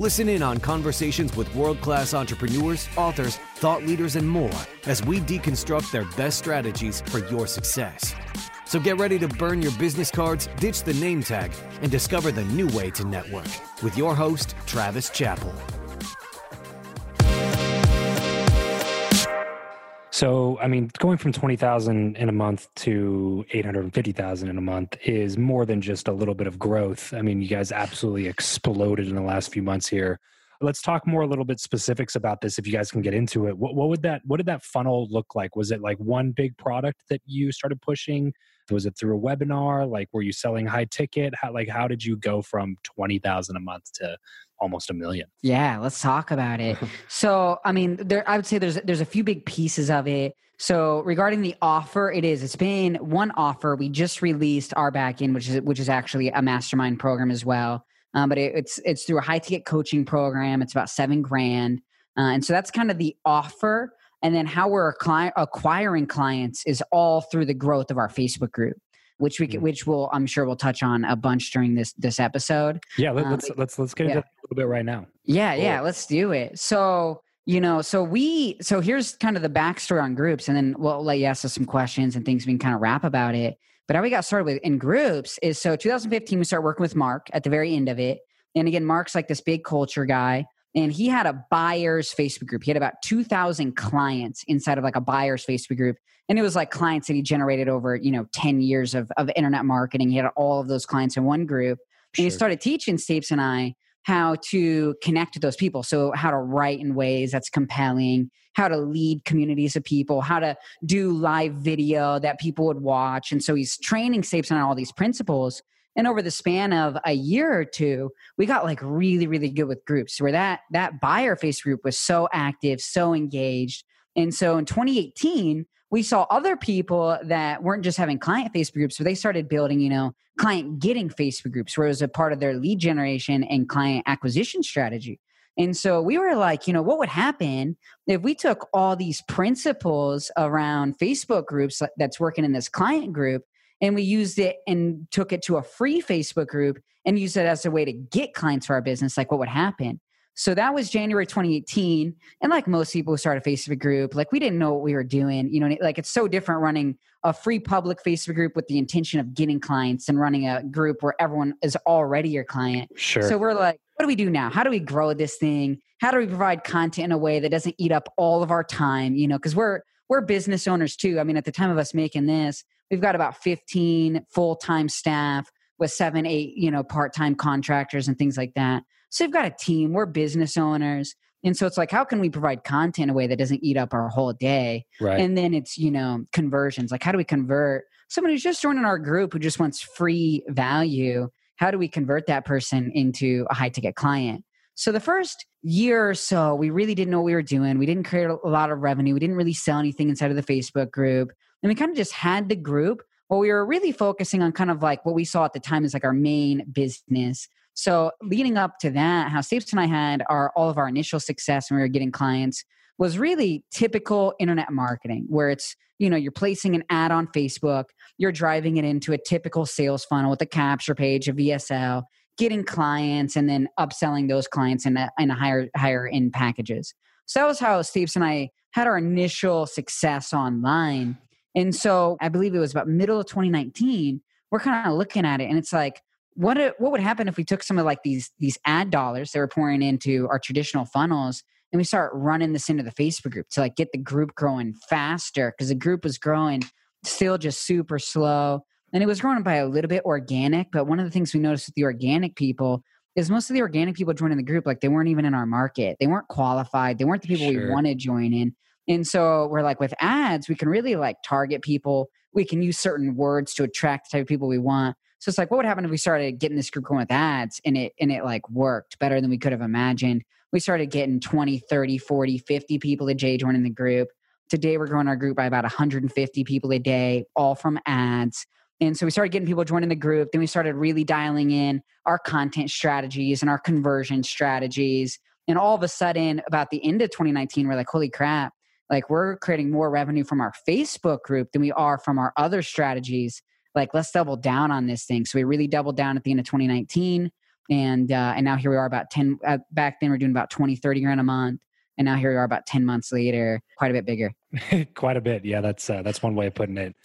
Listen in on conversations with world class entrepreneurs, authors, thought leaders, and more as we deconstruct their best strategies for your success. So get ready to burn your business cards, ditch the name tag, and discover the new way to network with your host, Travis Chappell. So, I mean, going from 20,000 in a month to 850,000 in a month is more than just a little bit of growth. I mean, you guys absolutely exploded in the last few months here. Let's talk more a little bit specifics about this if you guys can get into it. What, what would that what did that funnel look like? Was it like one big product that you started pushing? Was it through a webinar? Like were you selling high ticket? How like how did you go from 20,000 a month to almost a million. Yeah, let's talk about it. so, I mean, there I would say there's there's a few big pieces of it. So, regarding the offer, it is it's been one offer. We just released our back end, which is which is actually a mastermind program as well. Um, but it, it's it's through a high ticket coaching program. It's about seven grand, uh, and so that's kind of the offer. And then how we're acquiring clients is all through the growth of our Facebook group which we mm. which will I'm sure we'll touch on a bunch during this this episode. Yeah, let, us um, let's, let's let's get into yeah. a little bit right now. Yeah, cool. yeah, let's do it. So you know, so we so here's kind of the backstory on groups, and then we'll let you ask us some questions and things we can kind of wrap about it. But how we got started with in groups is so 2015 we started working with Mark at the very end of it, and again Mark's like this big culture guy and he had a buyers Facebook group. He had about 2,000 clients inside of like a buyers Facebook group. And it was like clients that he generated over, you know, 10 years of, of internet marketing. He had all of those clients in one group. Sure. And he started teaching Stapes and I how to connect with those people. So, how to write in ways that's compelling, how to lead communities of people, how to do live video that people would watch. And so, he's training Stapes and I all these principles. And over the span of a year or two, we got like really, really good with groups where that that buyer face group was so active, so engaged. And so in 2018, we saw other people that weren't just having client Facebook groups, but they started building, you know, client getting Facebook groups where it was a part of their lead generation and client acquisition strategy. And so we were like, you know, what would happen if we took all these principles around Facebook groups that's working in this client group and we used it and took it to a free Facebook group and used it as a way to get clients for our business, like what would happen? So that was January 2018. And like most people who start a Facebook group, like we didn't know what we were doing. You know, like it's so different running a free public Facebook group with the intention of getting clients and running a group where everyone is already your client. Sure. So we're like, what do we do now? How do we grow this thing? How do we provide content in a way that doesn't eat up all of our time? You know, because we're we're business owners too. I mean, at the time of us making this, we've got about 15 full-time staff with seven, eight, you know, part-time contractors and things like that. So we've got a team, we're business owners. And so it's like, how can we provide content in a way that doesn't eat up our whole day? Right. And then it's, you know, conversions. Like, how do we convert someone who's just joining our group who just wants free value? How do we convert that person into a high ticket client? So the first year or so, we really didn't know what we were doing. We didn't create a lot of revenue. We didn't really sell anything inside of the Facebook group. And we kind of just had the group. Well, we were really focusing on kind of like what we saw at the time as like our main business, so leading up to that, how Stapes and I had our all of our initial success when we were getting clients was really typical internet marketing, where it's you know you're placing an ad on Facebook, you're driving it into a typical sales funnel with a capture page, a VSL, getting clients, and then upselling those clients in a, in a higher higher end packages. So that was how Stapes and I had our initial success online. And so I believe it was about middle of 2019. We're kind of looking at it, and it's like what what would happen if we took some of like these these ad dollars that we're pouring into our traditional funnels and we start running this into the Facebook group to like get the group growing faster because the group was growing still just super slow and it was growing by a little bit organic but one of the things we noticed with the organic people is most of the organic people joining the group like they weren't even in our market they weren't qualified they weren't the people sure. we want to join in and so we're like with ads we can really like target people we can use certain words to attract the type of people we want so it's like, what would happen if we started getting this group going with ads and it and it like worked better than we could have imagined? We started getting 20, 30, 40, 50 people a day joining the group. Today we're growing our group by about 150 people a day, all from ads. And so we started getting people joining the group. Then we started really dialing in our content strategies and our conversion strategies. And all of a sudden, about the end of 2019, we're like, holy crap, like we're creating more revenue from our Facebook group than we are from our other strategies. Like let's double down on this thing. So we really doubled down at the end of 2019 and uh, and now here we are about 10 uh, back then we're doing about 20 30 grand a month and now here we are about 10 months later quite a bit bigger. Quite a bit. Yeah that's uh, that's one way of putting it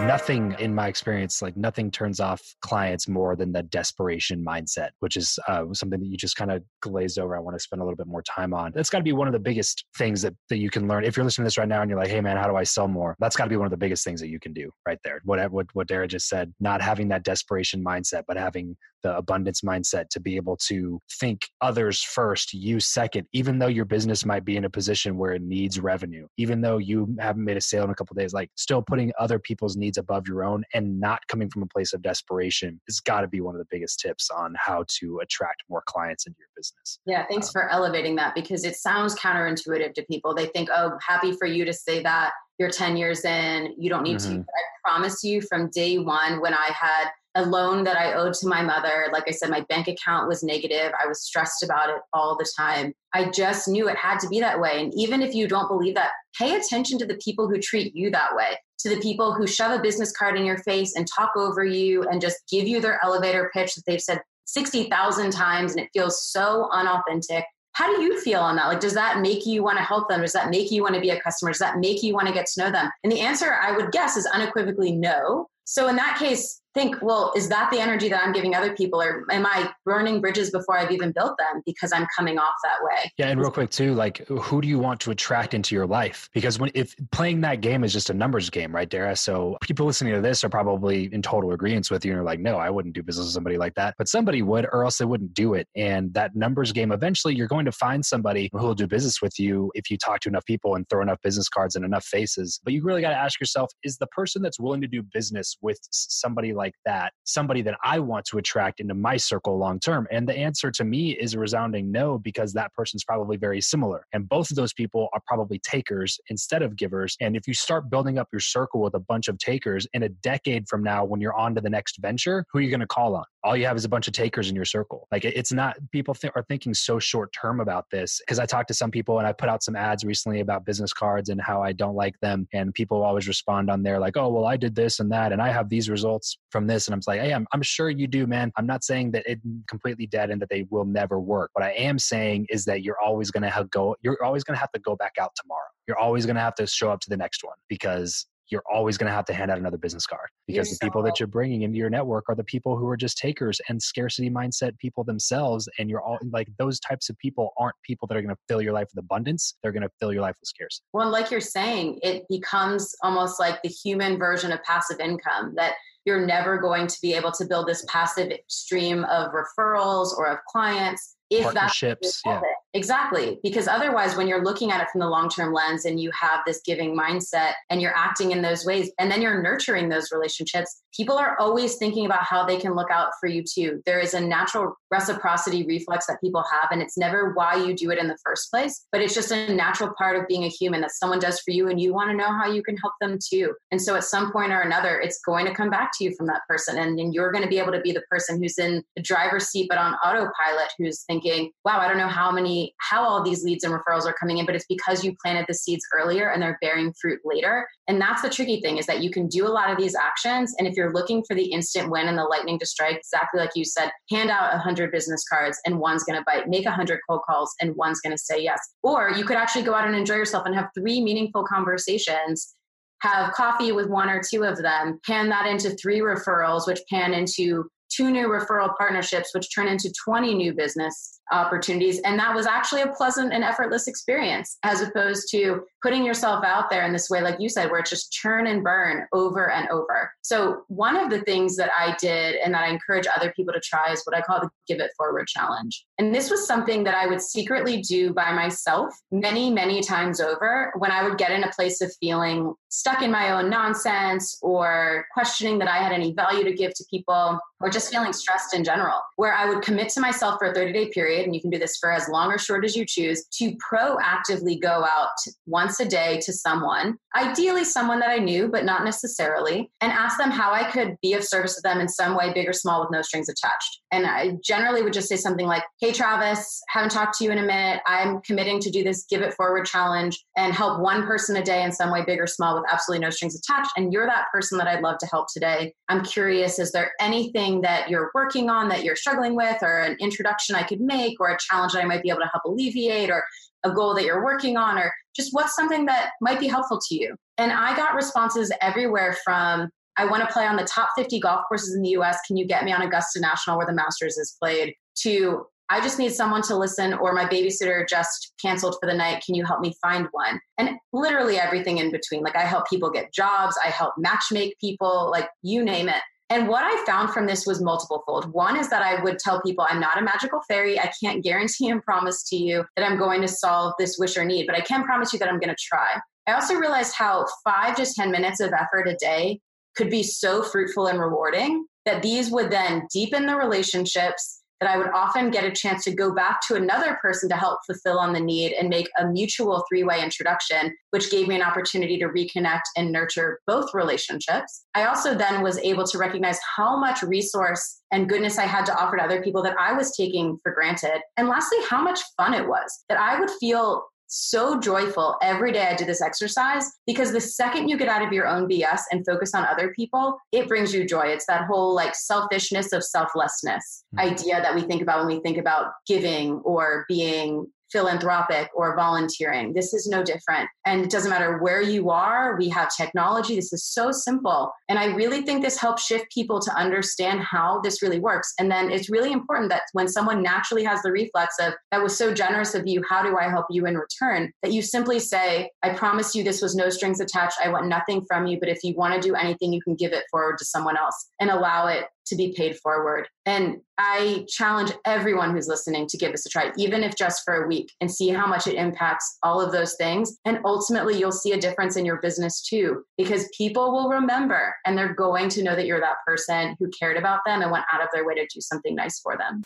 nothing in my experience like nothing turns off clients more than the desperation mindset which is uh, something that you just kind of glazed over i want to spend a little bit more time on. That's got to be one of the biggest things that, that you can learn. If you're listening to this right now and you're like hey man how do i sell more? That's got to be one of the biggest things that you can do right there. What, what, what Darrah just said not having that desperation mindset but having the abundance mindset to be able to think others first, you second, even though your business might be in a position where it needs revenue, even though you haven't made a sale in a couple days, like still putting other people's needs above your own and not coming from a place of desperation has got to be one of the biggest tips on how to attract more clients into your business. Yeah, thanks um, for elevating that because it sounds counterintuitive to people. They think, oh, happy for you to say that. You're 10 years in, you don't need mm-hmm. to. But promise you from day one when I had a loan that I owed to my mother. Like I said, my bank account was negative. I was stressed about it all the time. I just knew it had to be that way. And even if you don't believe that, pay attention to the people who treat you that way, to the people who shove a business card in your face and talk over you and just give you their elevator pitch that they've said 60,000 times and it feels so unauthentic. How do you feel on that? Like, does that make you want to help them? Does that make you want to be a customer? Does that make you want to get to know them? And the answer I would guess is unequivocally no. So in that case, think, well, is that the energy that I'm giving other people, or am I burning bridges before I've even built them because I'm coming off that way? Yeah, and real quick too, like who do you want to attract into your life? Because when if playing that game is just a numbers game, right, Darrah? So people listening to this are probably in total agreement with you and are like, no, I wouldn't do business with somebody like that. But somebody would, or else they wouldn't do it. And that numbers game, eventually you're going to find somebody who will do business with you if you talk to enough people and throw enough business cards and enough faces. But you really got to ask yourself, is the person that's willing to do business with somebody like that, somebody that I want to attract into my circle long term? And the answer to me is a resounding no, because that person's probably very similar. And both of those people are probably takers instead of givers. And if you start building up your circle with a bunch of takers in a decade from now, when you're on to the next venture, who are you going to call on? all you have is a bunch of takers in your circle. Like it's not people th- are thinking so short term about this because I talked to some people and I put out some ads recently about business cards and how I don't like them and people always respond on there like, "Oh, well I did this and that and I have these results from this." And I'm like, "Hey, I'm I'm sure you do, man. I'm not saying that it's completely dead and that they will never work. What I am saying is that you're always going to have go you're always going to have to go back out tomorrow. You're always going to have to show up to the next one because you're always going to have to hand out another business card because the people that you're bringing into your network are the people who are just takers and scarcity mindset people themselves and you're all like those types of people aren't people that are going to fill your life with abundance they're going to fill your life with scarcity well like you're saying it becomes almost like the human version of passive income that you're never going to be able to build this passive stream of referrals or of clients if partnerships that's yeah Exactly. Because otherwise, when you're looking at it from the long term lens and you have this giving mindset and you're acting in those ways and then you're nurturing those relationships, people are always thinking about how they can look out for you too. There is a natural reciprocity reflex that people have, and it's never why you do it in the first place, but it's just a natural part of being a human that someone does for you and you want to know how you can help them too. And so at some point or another, it's going to come back to you from that person. And, and you're going to be able to be the person who's in the driver's seat, but on autopilot, who's thinking, wow, I don't know how many how all these leads and referrals are coming in, but it's because you planted the seeds earlier and they're bearing fruit later. And that's the tricky thing is that you can do a lot of these actions. And if you're looking for the instant win and the lightning to strike, exactly like you said, hand out 100 business cards and one's going to bite. Make 100 cold calls and one's going to say yes. Or you could actually go out and enjoy yourself and have three meaningful conversations have coffee with one or two of them, pan that into three referrals, which pan into two new referral partnerships, which turn into 20 new business opportunities. And that was actually a pleasant and effortless experience as opposed to putting yourself out there in this way, like you said, where it's just churn and burn over and over. So, one of the things that I did and that I encourage other people to try is what I call the Give It Forward Challenge. And this was something that I would secretly do by myself many, many times over when I would get in a place of feeling stuck in my own nonsense or questioning that I had any value to give to people or just feeling stressed in general, where I would commit to myself for a 30 day period, and you can do this for as long or short as you choose, to proactively go out once a day to someone, ideally someone that I knew, but not necessarily, and ask them how I could be of service to them in some way, big or small, with no strings attached. And I generally would just say something like, Hey, Travis, haven't talked to you in a minute. I'm committing to do this Give It Forward challenge and help one person a day in some way, big or small, with absolutely no strings attached. And you're that person that I'd love to help today. I'm curious, is there anything that you're working on that you're struggling with, or an introduction I could make, or a challenge that I might be able to help alleviate, or a goal that you're working on, or just what's something that might be helpful to you? And I got responses everywhere from, I want to play on the top 50 golf courses in the US. Can you get me on Augusta National where the Masters is played? To I just need someone to listen, or my babysitter just canceled for the night. Can you help me find one? And literally everything in between. Like I help people get jobs, I help matchmake people, like you name it. And what I found from this was multiple fold. One is that I would tell people I'm not a magical fairy. I can't guarantee and promise to you that I'm going to solve this wish or need, but I can promise you that I'm going to try. I also realized how five to 10 minutes of effort a day could be so fruitful and rewarding that these would then deepen the relationships that I would often get a chance to go back to another person to help fulfill on the need and make a mutual three way introduction, which gave me an opportunity to reconnect and nurture both relationships. I also then was able to recognize how much resource and goodness I had to offer to other people that I was taking for granted. And lastly, how much fun it was that I would feel so joyful every day I do this exercise because the second you get out of your own BS and focus on other people, it brings you joy. It's that whole like selfishness of selflessness mm-hmm. idea that we think about when we think about giving or being philanthropic or volunteering. This is no different. And it doesn't matter where you are, we have technology. This is so simple. And I really think this helps shift people to understand how this really works. And then it's really important that when someone naturally has the reflex of, that was so generous of you, how do I help you in return? That you simply say, I promise you this was no strings attached. I want nothing from you. But if you want to do anything, you can give it forward to someone else and allow it to be paid forward. And I challenge everyone who's listening to give this a try, even if just for a week, and see how much it impacts all of those things. And ultimately, you'll see a difference in your business too, because people will remember and they're going to know that you're that person who cared about them and went out of their way to do something nice for them.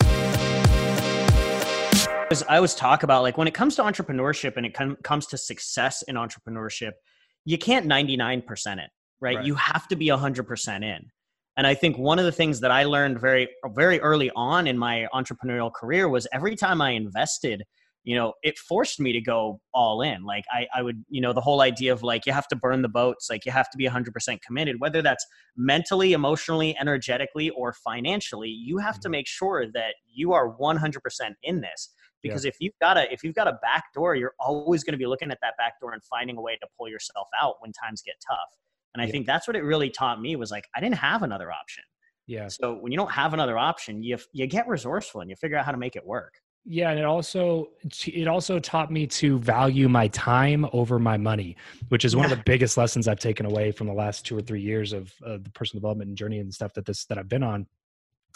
I always talk about like when it comes to entrepreneurship and it com- comes to success in entrepreneurship, you can't 99% it, right? right? You have to be 100% in And I think one of the things that I learned very, very early on in my entrepreneurial career was every time I invested, you know, it forced me to go all in. Like I, I would, you know, the whole idea of like you have to burn the boats, like you have to be 100% committed, whether that's mentally, emotionally, energetically, or financially. You have to mm-hmm. make sure that you are 100% in this because yeah. if you've got a if you've got a back door, you're always going to be looking at that back door and finding a way to pull yourself out when times get tough. And I yeah. think that's what it really taught me was like I didn't have another option. Yeah. So when you don't have another option, you you get resourceful and you figure out how to make it work. Yeah, and it also it also taught me to value my time over my money, which is one yeah. of the biggest lessons I've taken away from the last two or three years of uh, the personal development and journey and stuff that this that I've been on.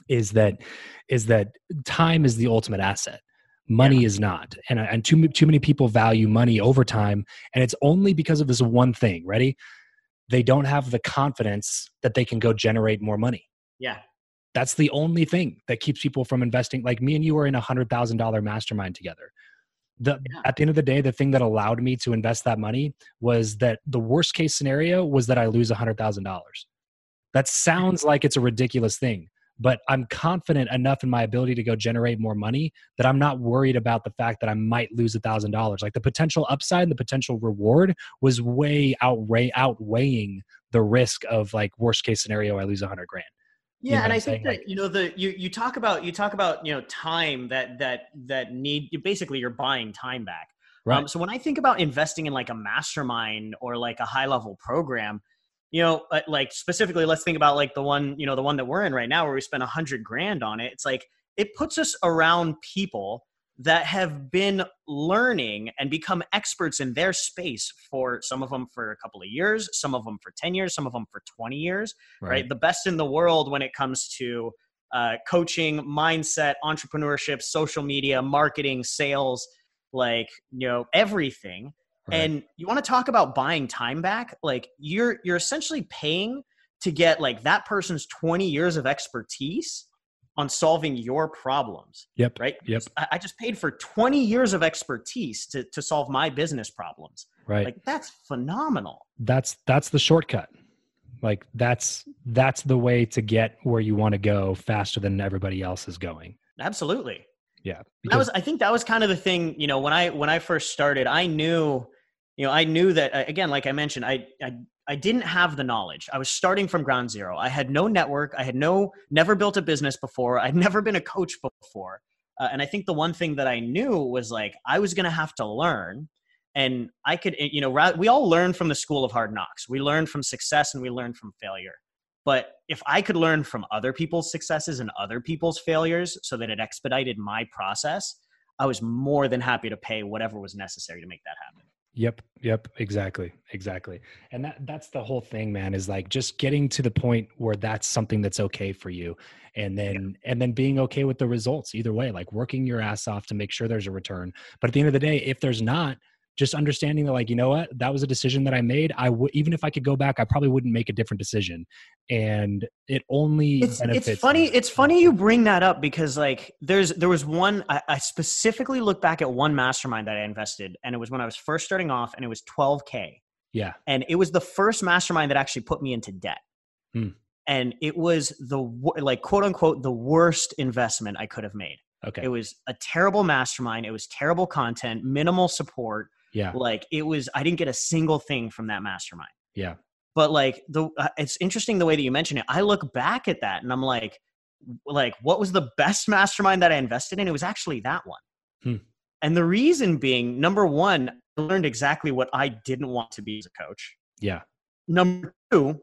Is that is that time is the ultimate asset money yeah. is not and and too too many people value money over time and it's only because of this one thing ready they don't have the confidence that they can go generate more money. Yeah. That's the only thing that keeps people from investing. Like me and you are in a hundred thousand dollar mastermind together. The, yeah. at the end of the day, the thing that allowed me to invest that money was that the worst case scenario was that I lose a hundred thousand dollars. That sounds like it's a ridiculous thing, but I'm confident enough in my ability to go generate more money that I'm not worried about the fact that I might lose a thousand dollars. Like the potential upside and the potential reward was way outweigh outweighing the risk of like worst case scenario I lose a hundred grand. Yeah, you know and I think that like, you know the you you talk about you talk about you know time that that that need you basically you're buying time back. Right. Um, so when I think about investing in like a mastermind or like a high level program, you know, uh, like specifically, let's think about like the one, you know, the one that we're in right now where we spent a hundred grand on it. It's like, it puts us around people that have been learning and become experts in their space for some of them for a couple of years, some of them for 10 years, some of them for 20 years, right? right? The best in the world when it comes to uh, coaching, mindset, entrepreneurship, social media, marketing, sales, like, you know, everything. Right. And you want to talk about buying time back? Like you're you're essentially paying to get like that person's 20 years of expertise on solving your problems. Yep. Right. Yep. I, just paid for 20 years of expertise to, to solve my business problems. Right. Like that's phenomenal. That's that's the shortcut. Like that's that's the way to get where you want to go faster than everybody else is going. Absolutely. Yeah. That was I think that was kind of the thing, you know, when I when I first started, I knew you know, I knew that uh, again, like I mentioned, I, I I didn't have the knowledge. I was starting from ground zero. I had no network. I had no never built a business before. I'd never been a coach before. Uh, and I think the one thing that I knew was like I was going to have to learn. And I could, you know, we all learn from the school of hard knocks. We learn from success and we learn from failure. But if I could learn from other people's successes and other people's failures so that it expedited my process, I was more than happy to pay whatever was necessary to make that happen. Yep, yep, exactly, exactly. And that that's the whole thing, man, is like just getting to the point where that's something that's okay for you and then yeah. and then being okay with the results either way, like working your ass off to make sure there's a return. But at the end of the day, if there's not, just understanding that like you know what? That was a decision that i made. I would even if i could go back i probably wouldn't make a different decision. And it only it's, it's funny it's funny you bring that up because like there's there was one I, I, specifically look back at one mastermind that i invested and it was when i was first starting off and it was 12k yeah. And it was the first mastermind that actually put me into debt. Hmm. and it was the like quote unquote the worst investment i could have made. Okay. It was a terrible mastermind. It was terrible content minimal support yeah. Like it was, I didn't get a single thing from that mastermind. Yeah. But like the, uh, it's interesting the way that you mention it. I look back at that and I'm like, like what was the best mastermind that I invested in? It was actually that one. Hmm. And the reason being, number one, I learned exactly what I didn't want to be as a coach. Yeah. Number two,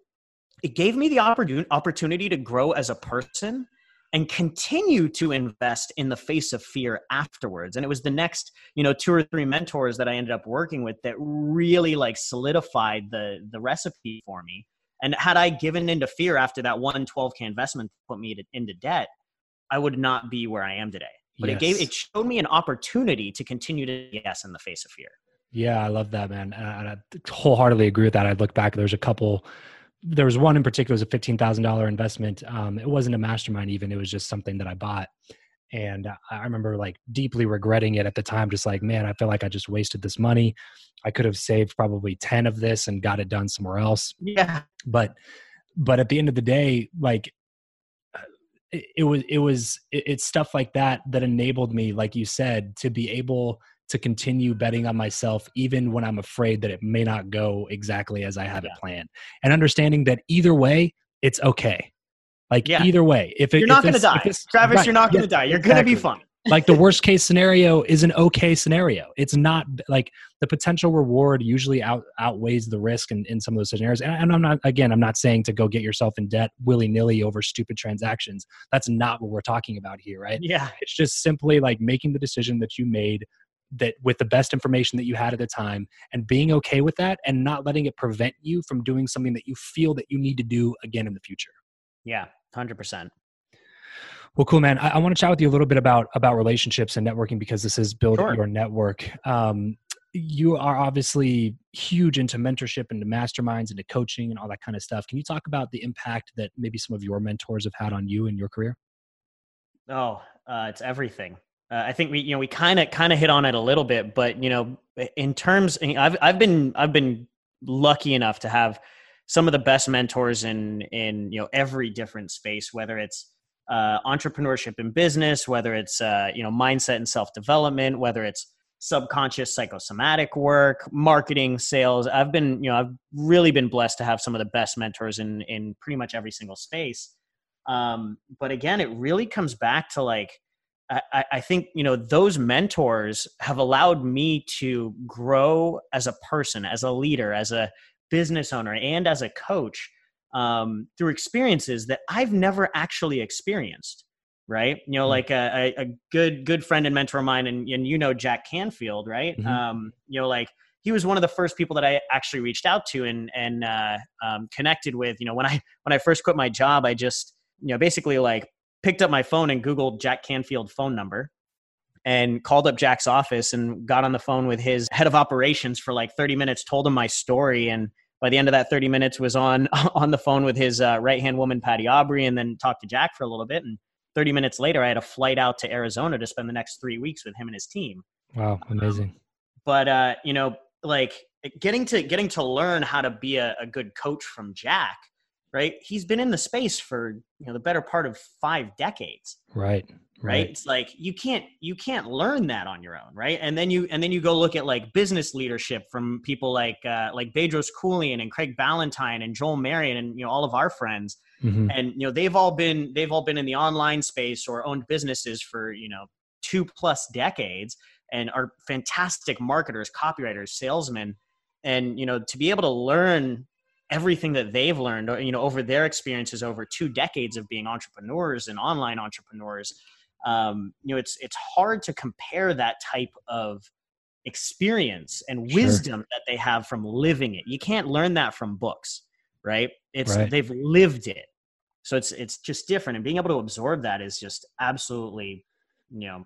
it gave me the opportunity to grow as a person and continue to invest in the face of fear afterwards. And it was the next you know two or three mentors that i ended up working with that really like solidified the the recipe for me. And had i given into fear after that one 12k investment put me to, into debt i would not be where i am today. But yes. it gave it showed me an opportunity to continue to yes in the face of fear. Yeah i love that man. And i wholeheartedly agree with that. I look back there's a couple there was one in particular was a fifteen thousand dollar investment. Um, it wasn't a mastermind even; it was just something that I bought, and I remember like deeply regretting it at the time. Just like, man, I feel like I just wasted this money. I could have saved probably ten of this and got it done somewhere else. Yeah, but but at the end of the day, like it, it was it was it, it's stuff like that that enabled me, like you said, to be able to continue betting on myself even when I'm afraid that it may not go exactly as I have yeah. it planned. And understanding that either way, it's okay. Like yeah. either way, if it, you're not going to die, Travis, right, you're not going to yeah, die. You're exactly. going to be fine like the worst case scenario is an okay scenario. It's not like the potential reward usually out, outweighs the risk in, in some of those scenarios. And, and I'm not, again, I'm not saying to go get yourself in debt willy nilly over stupid transactions. That's not what we're talking about here, right? Yeah. It's just simply like making the decision that you made that with the best information that you had at the time and being okay with that and not letting it prevent you from doing something that you feel that you need to do again in the future. Yeah, 100%. Well, cool, man. I, I want to chat with you a little bit about about relationships and networking because this is build sure. your network. Um, you are obviously huge into mentorship into masterminds into coaching and all that kind of stuff. Can you talk about the impact that maybe some of your mentors have had on you in your career? Oh, uh, it's everything. Uh, I think we, you know, we kind of kind of hit on it a little bit, but you know, in terms, I've I've been I've been lucky enough to have some of the best mentors in in you know every different space, whether it's uh, entrepreneurship and business, whether it's uh, you know mindset and self development, whether it's subconscious psychosomatic work, marketing, sales. I've been you know I've really been blessed to have some of the best mentors in in pretty much every single space. Um, but again, it really comes back to like I, I think you know those mentors have allowed me to grow as a person, as a leader, as a business owner, and as a coach um, through experiences that I've never actually experienced. Right, you know, mm-hmm. like a, a, good good friend and mentor of mine, and, and you know Jack Canfield, right? Mm-hmm. Um, you know, like he was one of the first people that I actually reached out to and and uh, um, connected with. You know, when I when I first quit my job, I just you know basically like picked up my phone and googled Jack Canfield phone number and called up Jack's office and got on the phone with his head of operations for like 30 minutes, told him my story. And by the end of that 30 minutes was on on the phone with his uh, right hand woman patty aubery and then talked to jack for a little bit. And 30 minutes later i had a flight out to arizona to spend the next three weeks with him and his team. Wow amazing. Um, but uh, you know like getting to getting to learn how to be a, a good coach from jack right he's been in the space for you know the better part of five decades right right? right? it's like you can't you can't learn that on your own right and then you and then you go look at like business leadership from people like uh, like bedros keuilian and craig ballantyne and joel marion and you know all of our friends mm-hmm. and you know they've all been they've all been in the online space or owned businesses for you know two plus decades and are fantastic marketers copywriters salesmen and you know to be able to learn everything that they've learned you know over their experiences over two decades of being entrepreneurs and online entrepreneurs um, you know it's it's hard to compare that type of experience and wisdom sure. that they have from living it you can't learn that from books right it's right. they've lived it so it's it's just different and being able to absorb that is just absolutely you know